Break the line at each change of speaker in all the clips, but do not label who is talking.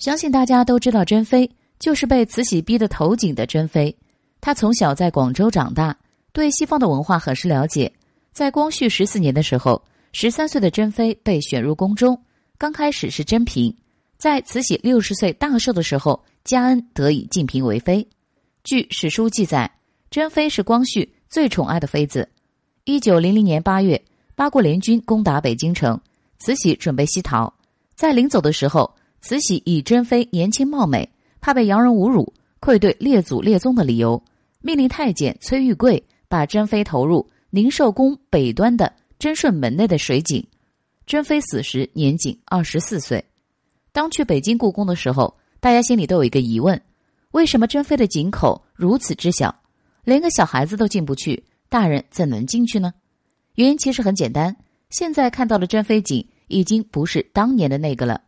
相信大家都知道，珍妃就是被慈禧逼得投井的珍妃。她从小在广州长大，对西方的文化很是了解。在光绪十四年的时候，十三岁的珍妃被选入宫中，刚开始是珍嫔。在慈禧六十岁大寿的时候，嘉恩得以晋嫔为妃。据史书记载，珍妃是光绪最宠爱的妃子。一九零零年八月，八国联军攻打北京城，慈禧准备西逃，在临走的时候。慈禧以珍妃年轻貌美，怕被洋人侮辱，愧对列祖列宗的理由，命令太监崔玉贵把珍妃投入宁寿宫北端的贞顺门内的水井。珍妃死时年仅二十四岁。当去北京故宫的时候，大家心里都有一个疑问：为什么珍妃的井口如此之小，连个小孩子都进不去，大人怎能进去呢？原因其实很简单，现在看到的珍妃井已经不是当年的那个了。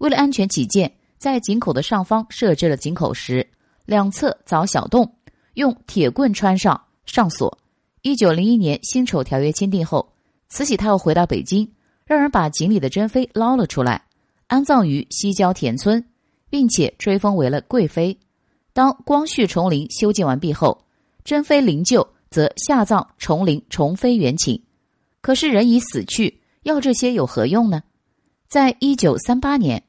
为了安全起见，在井口的上方设置了井口石，两侧凿小洞，用铁棍穿上上锁。一九零一年辛丑条约签订后，慈禧太后回到北京，让人把井里的珍妃捞了出来，安葬于西郊田村，并且追封为了贵妃。当光绪崇陵修建完毕后，珍妃灵柩则下葬崇陵崇妃原寝。可是人已死去，要这些有何用呢？在一九三八年。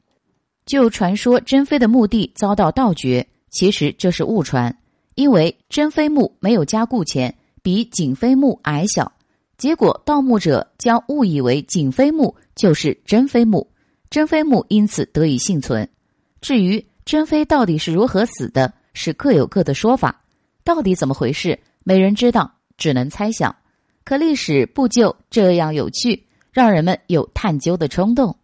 就传说珍妃的墓地遭到盗掘，其实这是误传，因为珍妃墓没有加固前比景妃墓矮小，结果盗墓者将误以为景妃墓就是珍妃墓，珍妃墓因此得以幸存。至于珍妃到底是如何死的，是各有各的说法，到底怎么回事，没人知道，只能猜想。可历史不就这样有趣，让人们有探究的冲动。